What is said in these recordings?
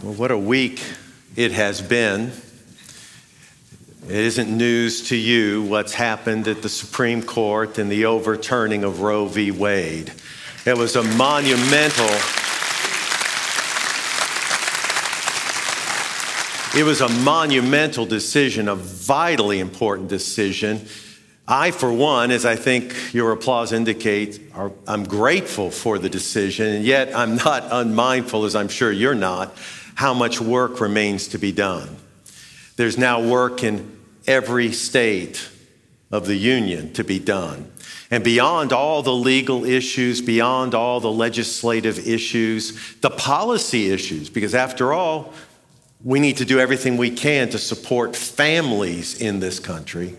Well, what a week it has been. It isn't news to you what's happened at the Supreme Court and the overturning of Roe v. Wade. It was a monumental. It was a monumental decision, a vitally important decision. I, for one, as I think your applause indicates, I'm grateful for the decision, and yet I'm not unmindful, as I'm sure you're not, how much work remains to be done. There's now work in every state of the union to be done. And beyond all the legal issues, beyond all the legislative issues, the policy issues, because after all, we need to do everything we can to support families in this country.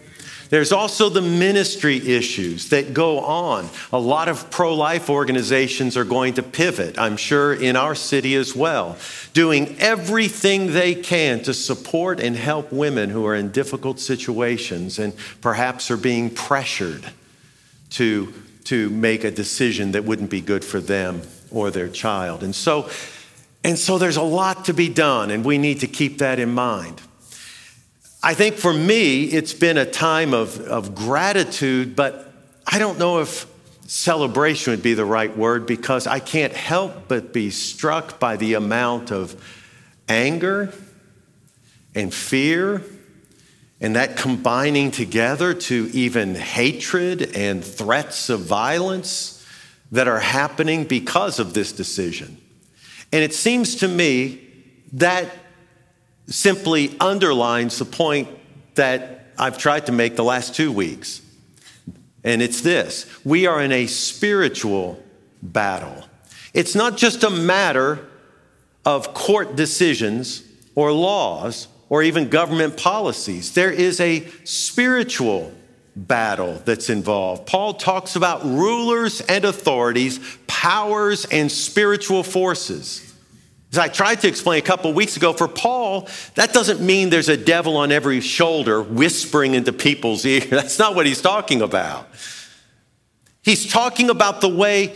There's also the ministry issues that go on. A lot of pro life organizations are going to pivot, I'm sure, in our city as well, doing everything they can to support and help women who are in difficult situations and perhaps are being pressured to, to make a decision that wouldn't be good for them or their child. And so, and so there's a lot to be done, and we need to keep that in mind. I think for me, it's been a time of, of gratitude, but I don't know if celebration would be the right word because I can't help but be struck by the amount of anger and fear and that combining together to even hatred and threats of violence that are happening because of this decision. And it seems to me that simply underlines the point that I've tried to make the last two weeks. And it's this we are in a spiritual battle. It's not just a matter of court decisions or laws or even government policies, there is a spiritual battle that's involved. Paul talks about rulers and authorities, powers and spiritual forces. As I tried to explain a couple weeks ago, for Paul, that doesn't mean there's a devil on every shoulder whispering into people's ear. That's not what he's talking about. He's talking about the way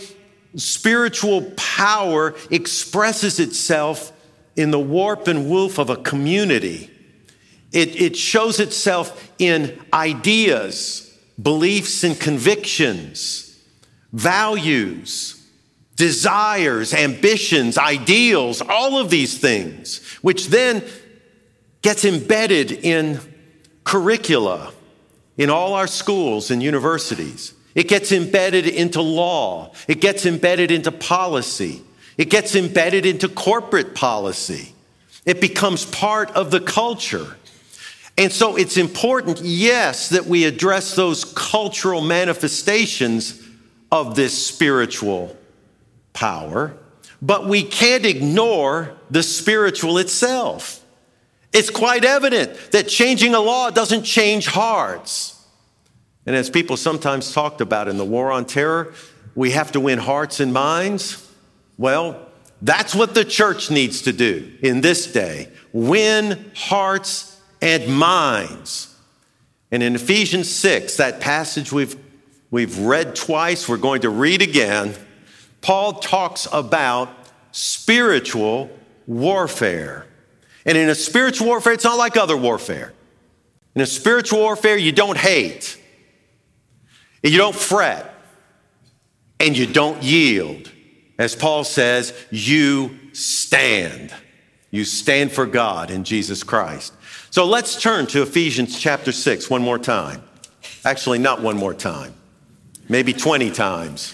spiritual power expresses itself in the warp and woof of a community. It, it shows itself in ideas, beliefs, and convictions, values desires, ambitions, ideals, all of these things, which then gets embedded in curricula in all our schools and universities. It gets embedded into law. It gets embedded into policy. It gets embedded into corporate policy. It becomes part of the culture. And so it's important, yes, that we address those cultural manifestations of this spiritual power, but we can't ignore the spiritual itself. It's quite evident that changing a law doesn't change hearts. And as people sometimes talked about in the war on terror, we have to win hearts and minds. Well, that's what the church needs to do in this day win hearts and minds. And in Ephesians 6, that passage we've, we've read twice, we're going to read again. Paul talks about spiritual warfare. And in a spiritual warfare, it's not like other warfare. In a spiritual warfare, you don't hate, and you don't fret, and you don't yield. As Paul says, you stand. You stand for God in Jesus Christ. So let's turn to Ephesians chapter 6 one more time. Actually, not one more time, maybe 20 times.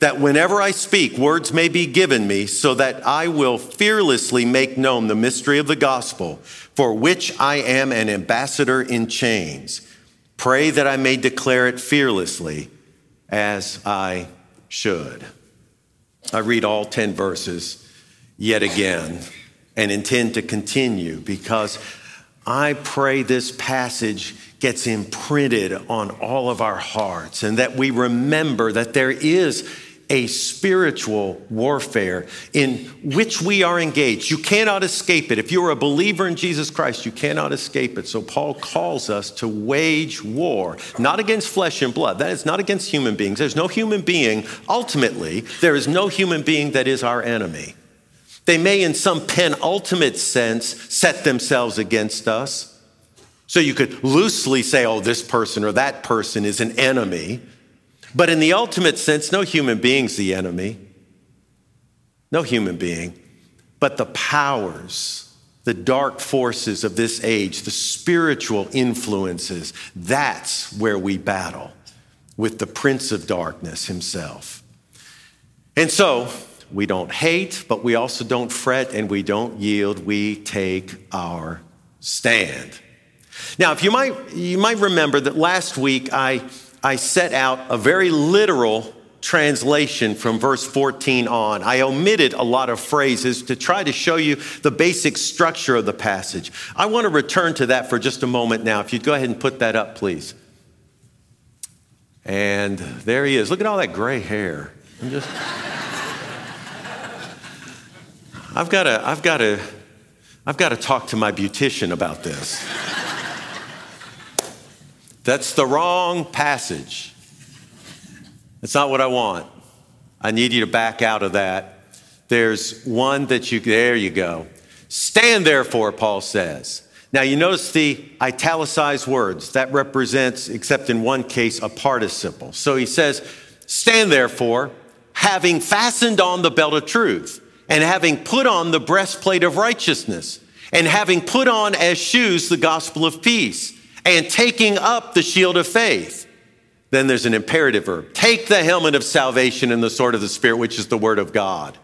that whenever I speak, words may be given me, so that I will fearlessly make known the mystery of the gospel, for which I am an ambassador in chains. Pray that I may declare it fearlessly as I should. I read all 10 verses yet again and intend to continue because I pray this passage gets imprinted on all of our hearts and that we remember that there is a spiritual warfare in which we are engaged. You cannot escape it. If you're a believer in Jesus Christ, you cannot escape it. So Paul calls us to wage war, not against flesh and blood. That is not against human beings. There's no human being, ultimately, there is no human being that is our enemy. They may, in some penultimate sense, set themselves against us. So you could loosely say, oh, this person or that person is an enemy. But in the ultimate sense, no human being's the enemy. No human being. But the powers, the dark forces of this age, the spiritual influences, that's where we battle with the Prince of Darkness himself. And so, we don't hate, but we also don't fret and we don't yield. We take our stand. Now, if you might, you might remember that last week I I set out a very literal translation from verse 14 on. I omitted a lot of phrases to try to show you the basic structure of the passage. I want to return to that for just a moment now. If you'd go ahead and put that up, please. And there he is. Look at all that gray hair. I'm just. I've got to, I've got to, I've got to talk to my beautician about this. That's the wrong passage. That's not what I want. I need you to back out of that. There's one that you, there you go. Stand therefore, Paul says. Now you notice the italicized words. That represents, except in one case, a participle. So he says, Stand therefore, having fastened on the belt of truth, and having put on the breastplate of righteousness, and having put on as shoes the gospel of peace and taking up the shield of faith. Then there's an imperative verb take the helmet of salvation and the sword of the Spirit, which is the word of God.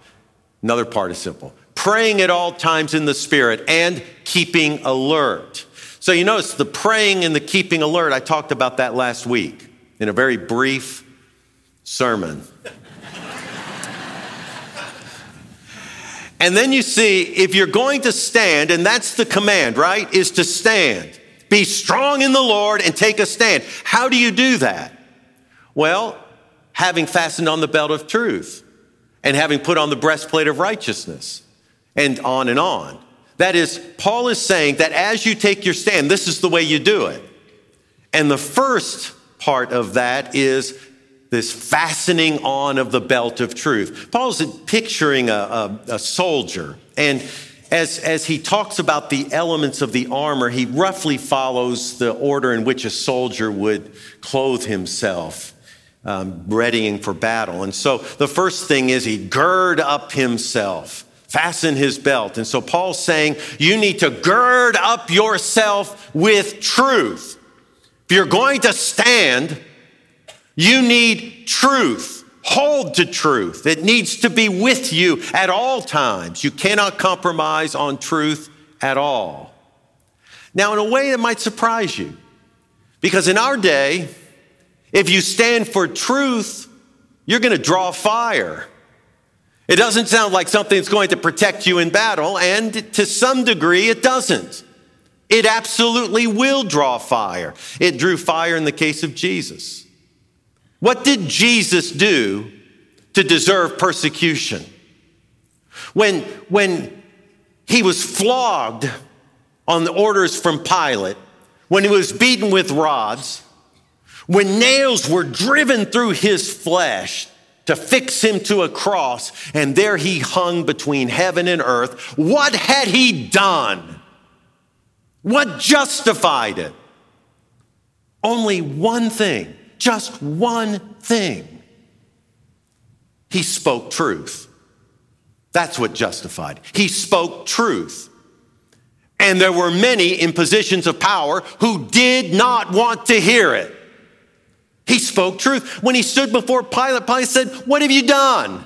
Another participle. Praying at all times in the Spirit and keeping alert. So you notice the praying and the keeping alert, I talked about that last week in a very brief sermon. and then you see, if you're going to stand, and that's the command, right? Is to stand. Be strong in the Lord and take a stand. How do you do that? Well, having fastened on the belt of truth and having put on the breastplate of righteousness and on and on. That is, Paul is saying that as you take your stand, this is the way you do it. And the first part of that is this fastening on of the belt of truth. Paul's picturing a, a, a soldier, and as, as he talks about the elements of the armor, he roughly follows the order in which a soldier would clothe himself, um, readying for battle. And so the first thing is he gird up himself, fasten his belt. And so Paul's saying, you need to gird up yourself with truth. If you're going to stand, you need truth. Hold to truth. It needs to be with you at all times. You cannot compromise on truth at all. Now, in a way that might surprise you, because in our day, if you stand for truth, you're going to draw fire. It doesn't sound like something that's going to protect you in battle, and to some degree, it doesn't. It absolutely will draw fire. It drew fire in the case of Jesus. What did Jesus do to deserve persecution? When, when he was flogged on the orders from Pilate, when he was beaten with rods, when nails were driven through his flesh to fix him to a cross, and there he hung between heaven and earth, what had he done? What justified it? Only one thing, just one thing. He spoke truth. That's what justified. He spoke truth. And there were many in positions of power who did not want to hear it. He spoke truth. When he stood before Pilate, Pilate said, What have you done?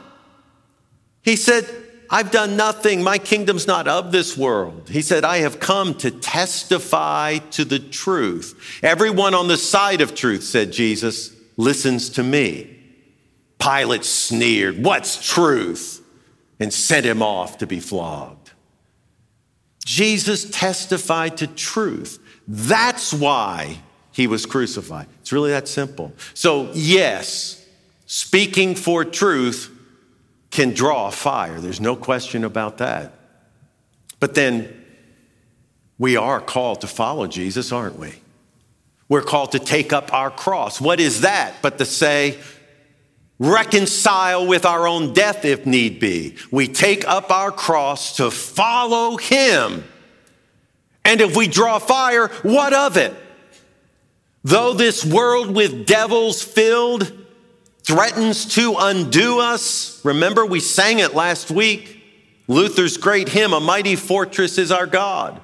He said, I've done nothing. My kingdom's not of this world. He said, I have come to testify to the truth. Everyone on the side of truth, said Jesus, listens to me. Pilate sneered, What's truth? and sent him off to be flogged. Jesus testified to truth. That's why he was crucified. It's really that simple. So, yes, speaking for truth can draw fire. There's no question about that. But then we are called to follow Jesus, aren't we? We're called to take up our cross. What is that but to say, reconcile with our own death if need be? We take up our cross to follow Him. And if we draw fire, what of it? Though this world with devils filled threatens to undo us, remember we sang it last week. Luther's great hymn, A Mighty Fortress is Our God.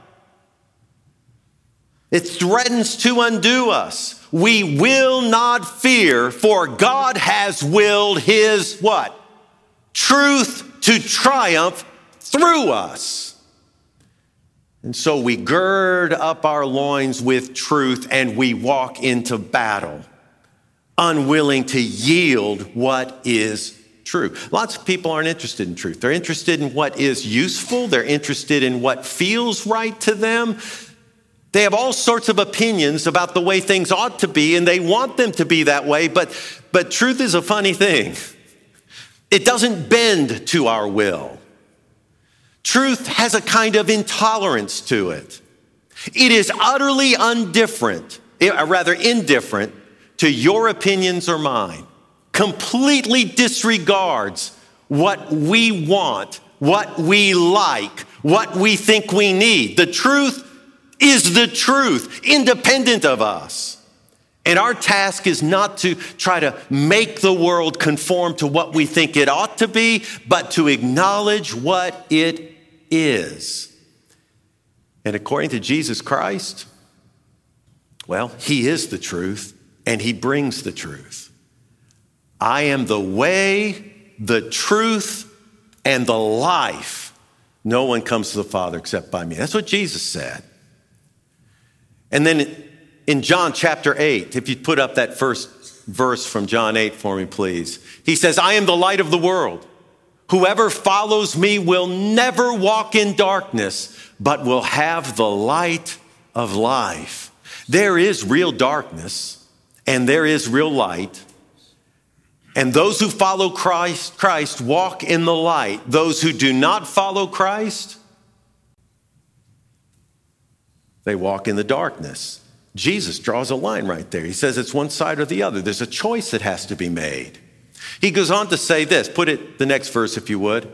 It threatens to undo us. We will not fear, for God has willed His what? Truth to triumph through us. And so we gird up our loins with truth and we walk into battle, unwilling to yield what is true. Lots of people aren't interested in truth. They're interested in what is useful, they're interested in what feels right to them. They have all sorts of opinions about the way things ought to be, and they want them to be that way, but, but truth is a funny thing. It doesn't bend to our will. Truth has a kind of intolerance to it. It is utterly undifferent, eh, rather indifferent to your opinions or mine, completely disregards what we want, what we like, what we think we need. The truth is the truth, independent of us. And our task is not to try to make the world conform to what we think it ought to be, but to acknowledge what it is. And according to Jesus Christ, well, He is the truth and He brings the truth. I am the way, the truth, and the life. No one comes to the Father except by me. That's what Jesus said. And then in John chapter 8, if you put up that first verse from John 8 for me, please, he says, I am the light of the world. Whoever follows me will never walk in darkness, but will have the light of life. There is real darkness and there is real light. And those who follow Christ, Christ walk in the light. Those who do not follow Christ, they walk in the darkness. Jesus draws a line right there. He says it's one side or the other. There's a choice that has to be made. He goes on to say this put it the next verse, if you would.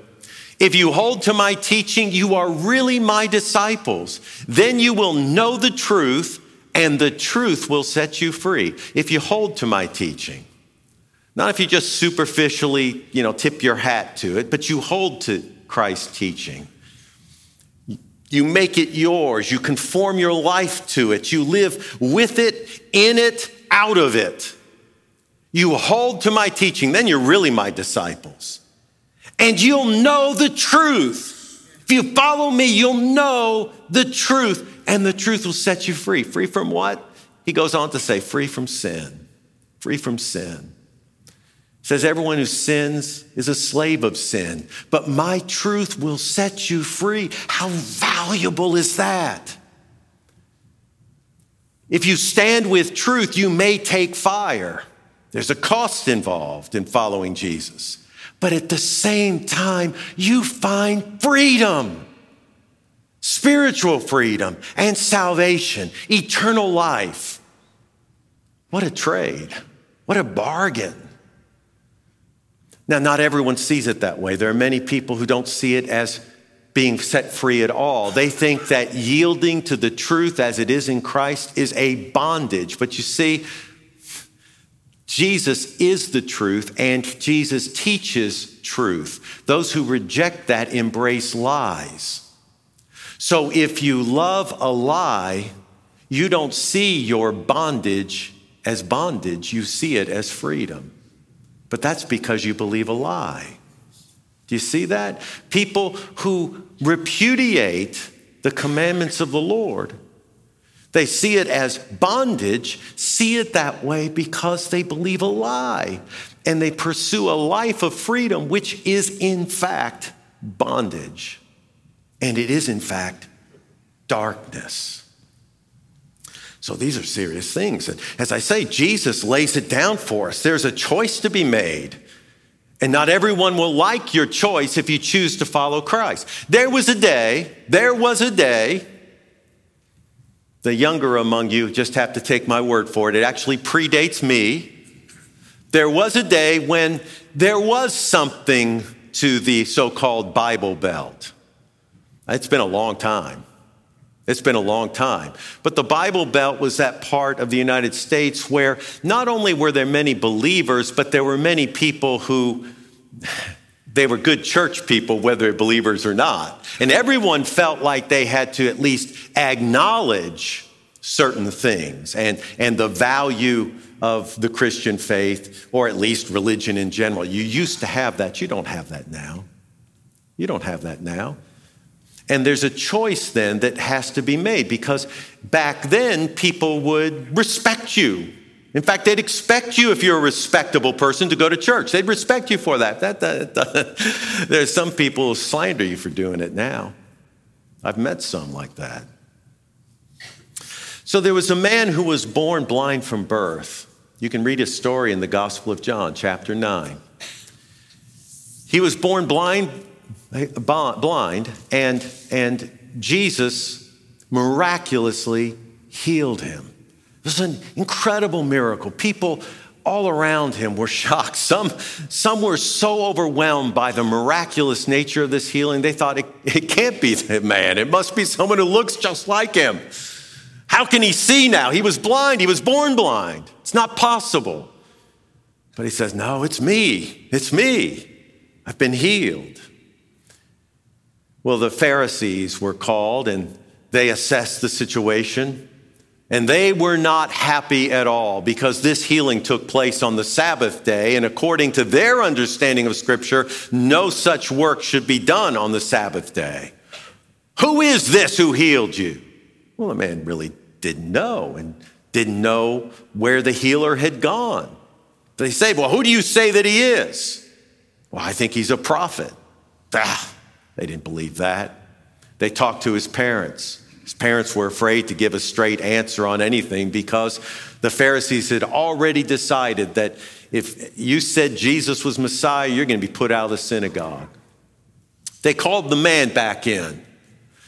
If you hold to my teaching, you are really my disciples. Then you will know the truth, and the truth will set you free. If you hold to my teaching, not if you just superficially, you know, tip your hat to it, but you hold to Christ's teaching. You make it yours. You conform your life to it. You live with it, in it, out of it you hold to my teaching, then you're really my disciples. And you'll know the truth. If you follow me, you'll know the truth, and the truth will set you free. Free from what? He goes on to say, free from sin. Free from sin. says, everyone who sins is a slave of sin, but my truth will set you free. How valuable is that? If you stand with truth, you may take fire. There's a cost involved in following Jesus. But at the same time, you find freedom. Spiritual freedom, and salvation, eternal life. What a trade. What a bargain. Now, not everyone sees it that way. There are many people who don't see it as being set free at all. They think that yielding to the truth as it is in Christ is a bondage. But you see, Jesus is the truth and Jesus teaches truth. Those who reject that embrace lies. So if you love a lie, you don't see your bondage as bondage, you see it as freedom. But that's because you believe a lie. Do you see that? People who repudiate the commandments of the Lord, they see it as bondage, see it that way because they believe a lie and they pursue a life of freedom, which is in fact bondage. And it is in fact darkness. So these are serious things. And as I say, Jesus lays it down for us. There's a choice to be made. And not everyone will like your choice if you choose to follow Christ. There was a day, there was a day, the younger among you just have to take my word for it. It actually predates me. There was a day when there was something to the so called Bible Belt. It's been a long time. It's been a long time. But the Bible Belt was that part of the United States where not only were there many believers, but there were many people who they were good church people, whether believers or not. And everyone felt like they had to at least acknowledge certain things and, and the value of the Christian faith, or at least religion in general. You used to have that. You don't have that now. You don't have that now. And there's a choice then that has to be made because back then people would respect you. In fact, they'd expect you, if you're a respectable person, to go to church. They'd respect you for that. that, that, that. There's some people who slander you for doing it now. I've met some like that. So there was a man who was born blind from birth. You can read his story in the Gospel of John, chapter 9. He was born blind blind, and, and Jesus miraculously healed him. It was an incredible miracle. People all around him were shocked. Some, some were so overwhelmed by the miraculous nature of this healing, they thought it, it can't be the man. It must be someone who looks just like him. How can he see now? He was blind, he was born blind. It's not possible. But he says, No, it's me. It's me. I've been healed. Well, the Pharisees were called and they assessed the situation. And they were not happy at all because this healing took place on the Sabbath day. And according to their understanding of Scripture, no such work should be done on the Sabbath day. Who is this who healed you? Well, the man really didn't know and didn't know where the healer had gone. They say, Well, who do you say that he is? Well, I think he's a prophet. Ah, they didn't believe that. They talked to his parents. His parents were afraid to give a straight answer on anything because the Pharisees had already decided that if you said Jesus was Messiah, you're going to be put out of the synagogue. They called the man back in.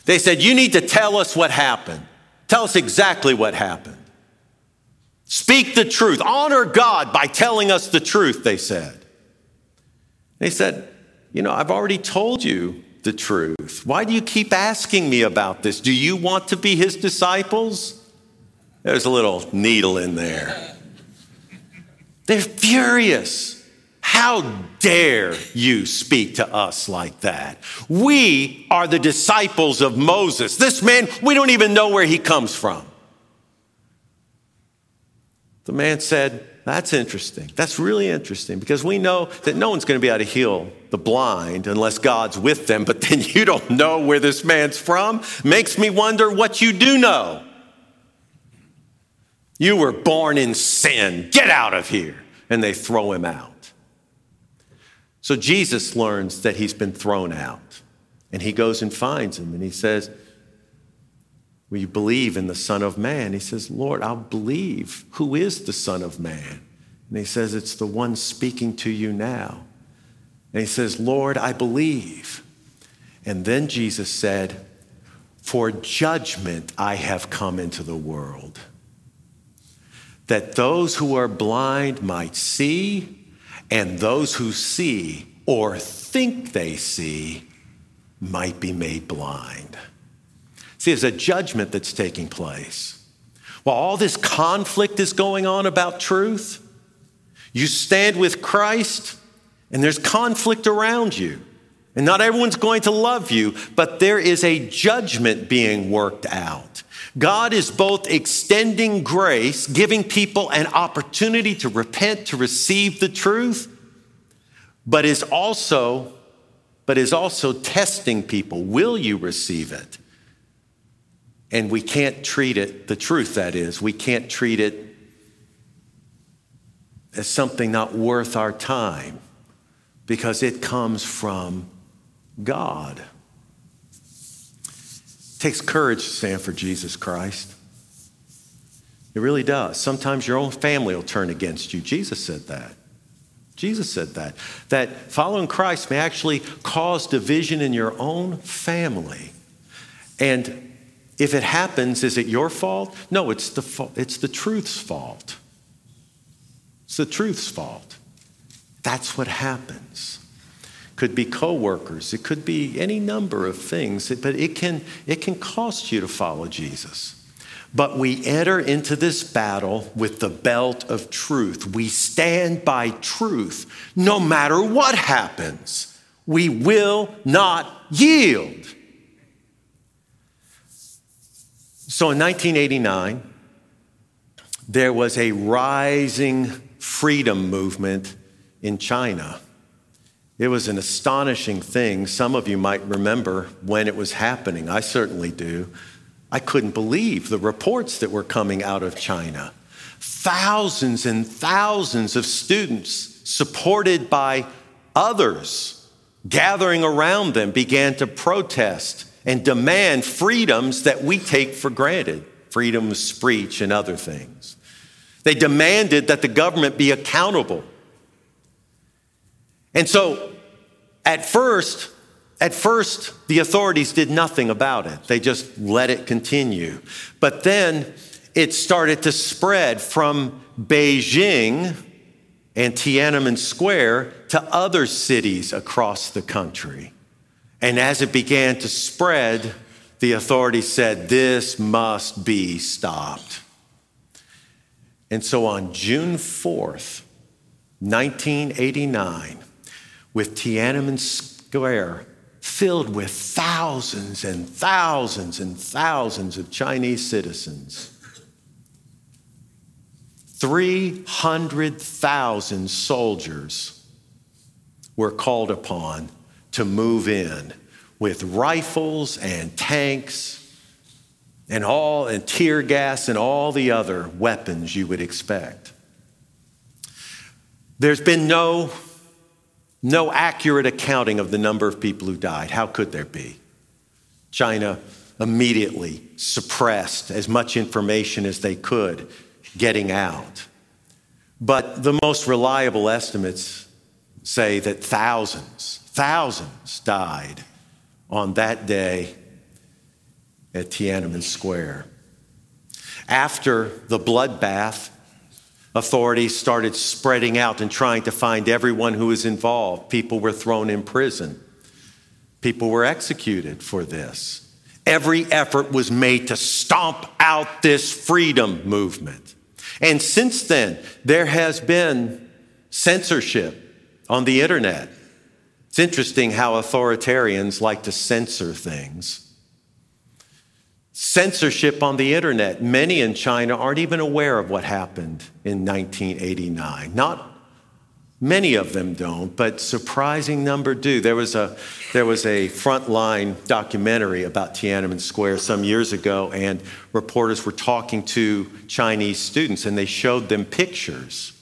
They said, You need to tell us what happened. Tell us exactly what happened. Speak the truth. Honor God by telling us the truth, they said. They said, You know, I've already told you the truth. Why do you keep asking me about this? Do you want to be his disciples? There's a little needle in there. They're furious. How dare you speak to us like that? We are the disciples of Moses. This man, we don't even know where he comes from. The man said, that's interesting. That's really interesting because we know that no one's going to be able to heal the blind unless God's with them, but then you don't know where this man's from. Makes me wonder what you do know. You were born in sin. Get out of here. And they throw him out. So Jesus learns that he's been thrown out. And he goes and finds him and he says, You believe in the Son of Man? He says, Lord, I'll believe. Who is the Son of Man? And he says, It's the one speaking to you now. And he says, Lord, I believe. And then Jesus said, For judgment I have come into the world, that those who are blind might see, and those who see or think they see might be made blind. See, there's a judgment that's taking place. While all this conflict is going on about truth, you stand with Christ and there's conflict around you. And not everyone's going to love you, but there is a judgment being worked out. God is both extending grace, giving people an opportunity to repent, to receive the truth, but is also but is also testing people. Will you receive it? And we can't treat it, the truth that is, we can't treat it as something not worth our time because it comes from God. It takes courage to stand for Jesus Christ. It really does. Sometimes your own family will turn against you. Jesus said that. Jesus said that. That following Christ may actually cause division in your own family. And if it happens, is it your fault? No, it's the, it's the truth's fault. It's the truth's fault. That's what happens. Could be coworkers, it could be any number of things, but it can, it can cost you to follow Jesus. But we enter into this battle with the belt of truth. We stand by truth no matter what happens. We will not yield. So in 1989, there was a rising freedom movement in China. It was an astonishing thing. Some of you might remember when it was happening. I certainly do. I couldn't believe the reports that were coming out of China. Thousands and thousands of students, supported by others, gathering around them, began to protest and demand freedoms that we take for granted freedom of speech and other things. They demanded that the government be accountable. And so, at first, at first, the authorities did nothing about it. They just let it continue. But then it started to spread from Beijing and Tiananmen Square to other cities across the country. And as it began to spread, the authorities said, This must be stopped. And so on June 4th, 1989, with Tiananmen Square filled with thousands and thousands and thousands of Chinese citizens, 300,000 soldiers were called upon to move in with rifles and tanks and all and tear gas and all the other weapons you would expect. There's been no no accurate accounting of the number of people who died. How could there be? China immediately suppressed as much information as they could getting out. But the most reliable estimates say that thousands, thousands died on that day at Tiananmen Square. After the bloodbath, authorities started spreading out and trying to find everyone who was involved. People were thrown in prison, people were executed for this. Every effort was made to stomp out this freedom movement. And since then, there has been censorship on the internet. Interesting how authoritarians like to censor things censorship on the internet. Many in China aren't even aware of what happened in 1989. Not many of them don't, but surprising number do. There was a there was a frontline documentary about Tiananmen Square some years ago, and reporters were talking to Chinese students, and they showed them pictures.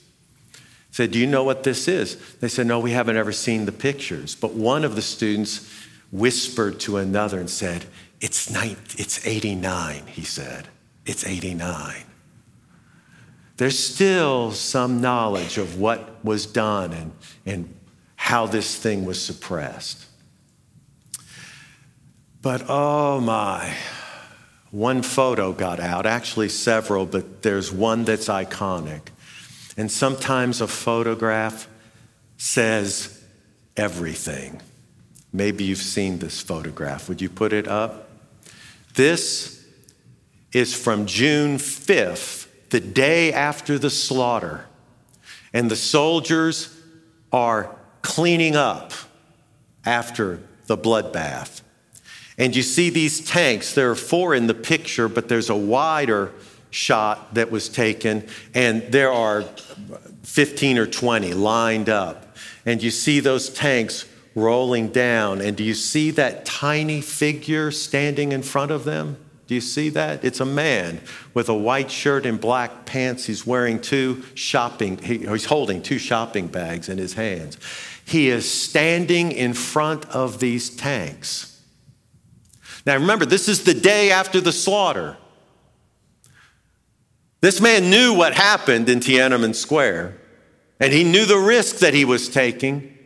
Said, "Do you know what this is?" They said, "No, we haven't ever seen the pictures." But one of the students whispered to another and said, it's, nine, it's 89, he said. It's 89. There's still some knowledge of what was done and, and how this thing was suppressed. But oh my, one photo got out, actually several, but there's one that's iconic. And sometimes a photograph says everything. Maybe you've seen this photograph. Would you put it up? This is from June 5th, the day after the slaughter. And the soldiers are cleaning up after the bloodbath. And you see these tanks, there are four in the picture, but there's a wider shot that was taken, and there are 15 or 20 lined up. And you see those tanks rolling down, and do you see that tiny figure standing in front of them? Do you see that? It's a man with a white shirt and black pants. He's wearing two shopping, he's holding two shopping bags in his hands. He is standing in front of these tanks. Now remember, this is the day after the slaughter. This man knew what happened in Tiananmen Square, and he knew the risk that he was taking.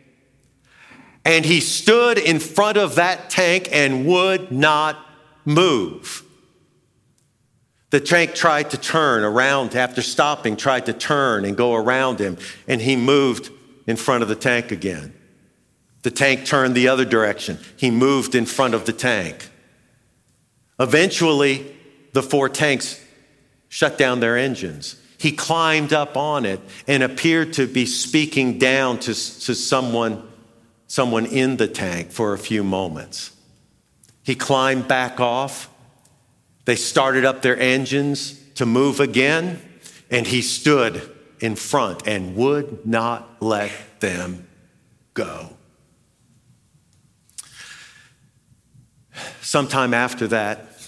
And he stood in front of that tank and would not move. The tank tried to turn around after stopping, tried to turn and go around him, and he moved in front of the tank again. The tank turned the other direction. He moved in front of the tank. Eventually, the four tanks shut down their engines. He climbed up on it and appeared to be speaking down to, to someone, someone in the tank for a few moments. He climbed back off. They started up their engines to move again, and he stood in front and would not let them go. Sometime after that,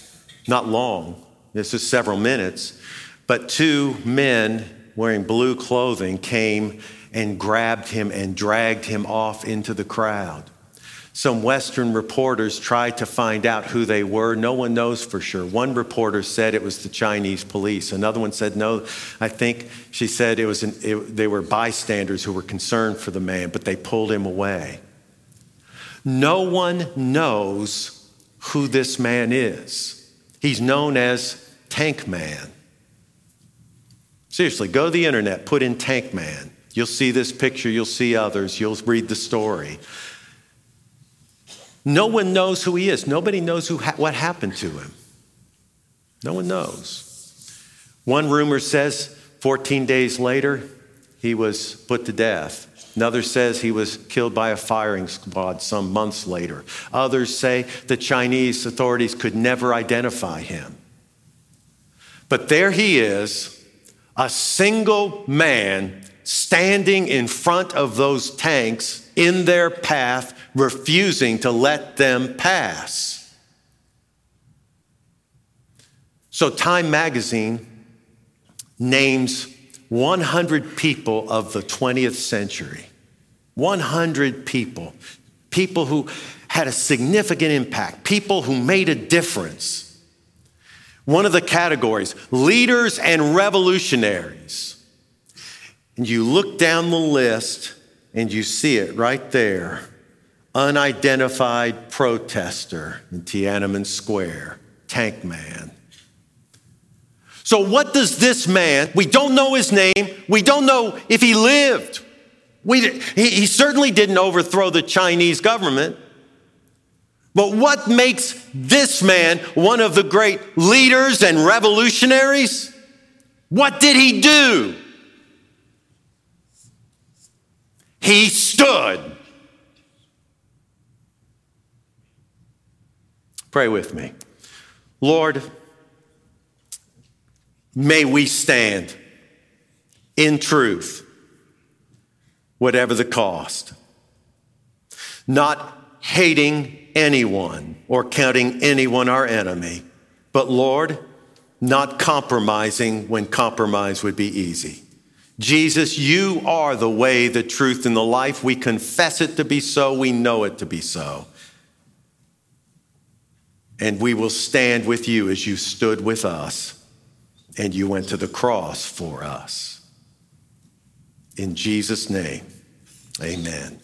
not long, this is several minutes, but two men wearing blue clothing came and grabbed him and dragged him off into the crowd. Some Western reporters tried to find out who they were. No one knows for sure. One reporter said it was the Chinese police. Another one said, no, I think she said it was an, it, they were bystanders who were concerned for the man, but they pulled him away. No one knows who this man is. He's known as Tank Man. Seriously, go to the internet, put in Tank Man. You'll see this picture, you'll see others, you'll read the story. No one knows who he is. Nobody knows who ha- what happened to him. No one knows. One rumor says 14 days later, he was put to death. Another says he was killed by a firing squad some months later. Others say the Chinese authorities could never identify him. But there he is, a single man standing in front of those tanks in their path refusing to let them pass. So, Time magazine names 100 people of the 20th century. 100 people. People who had a significant impact, people who made a difference. One of the categories leaders and revolutionaries. And you look down the list and you see it right there unidentified protester in Tiananmen Square, Tank Man. So, what does this man, we don't know his name, we don't know if he lived. We, he, he certainly didn't overthrow the Chinese government. But what makes this man one of the great leaders and revolutionaries? What did he do? He stood. Pray with me. Lord, may we stand in truth, whatever the cost, not hating anyone or counting anyone our enemy, but Lord, not compromising when compromise would be easy. Jesus, you are the way, the truth, and the life. We confess it to be so. We know it to be so and we will stand with you as you stood with us and you went to the cross for us. In Jesus' name, amen.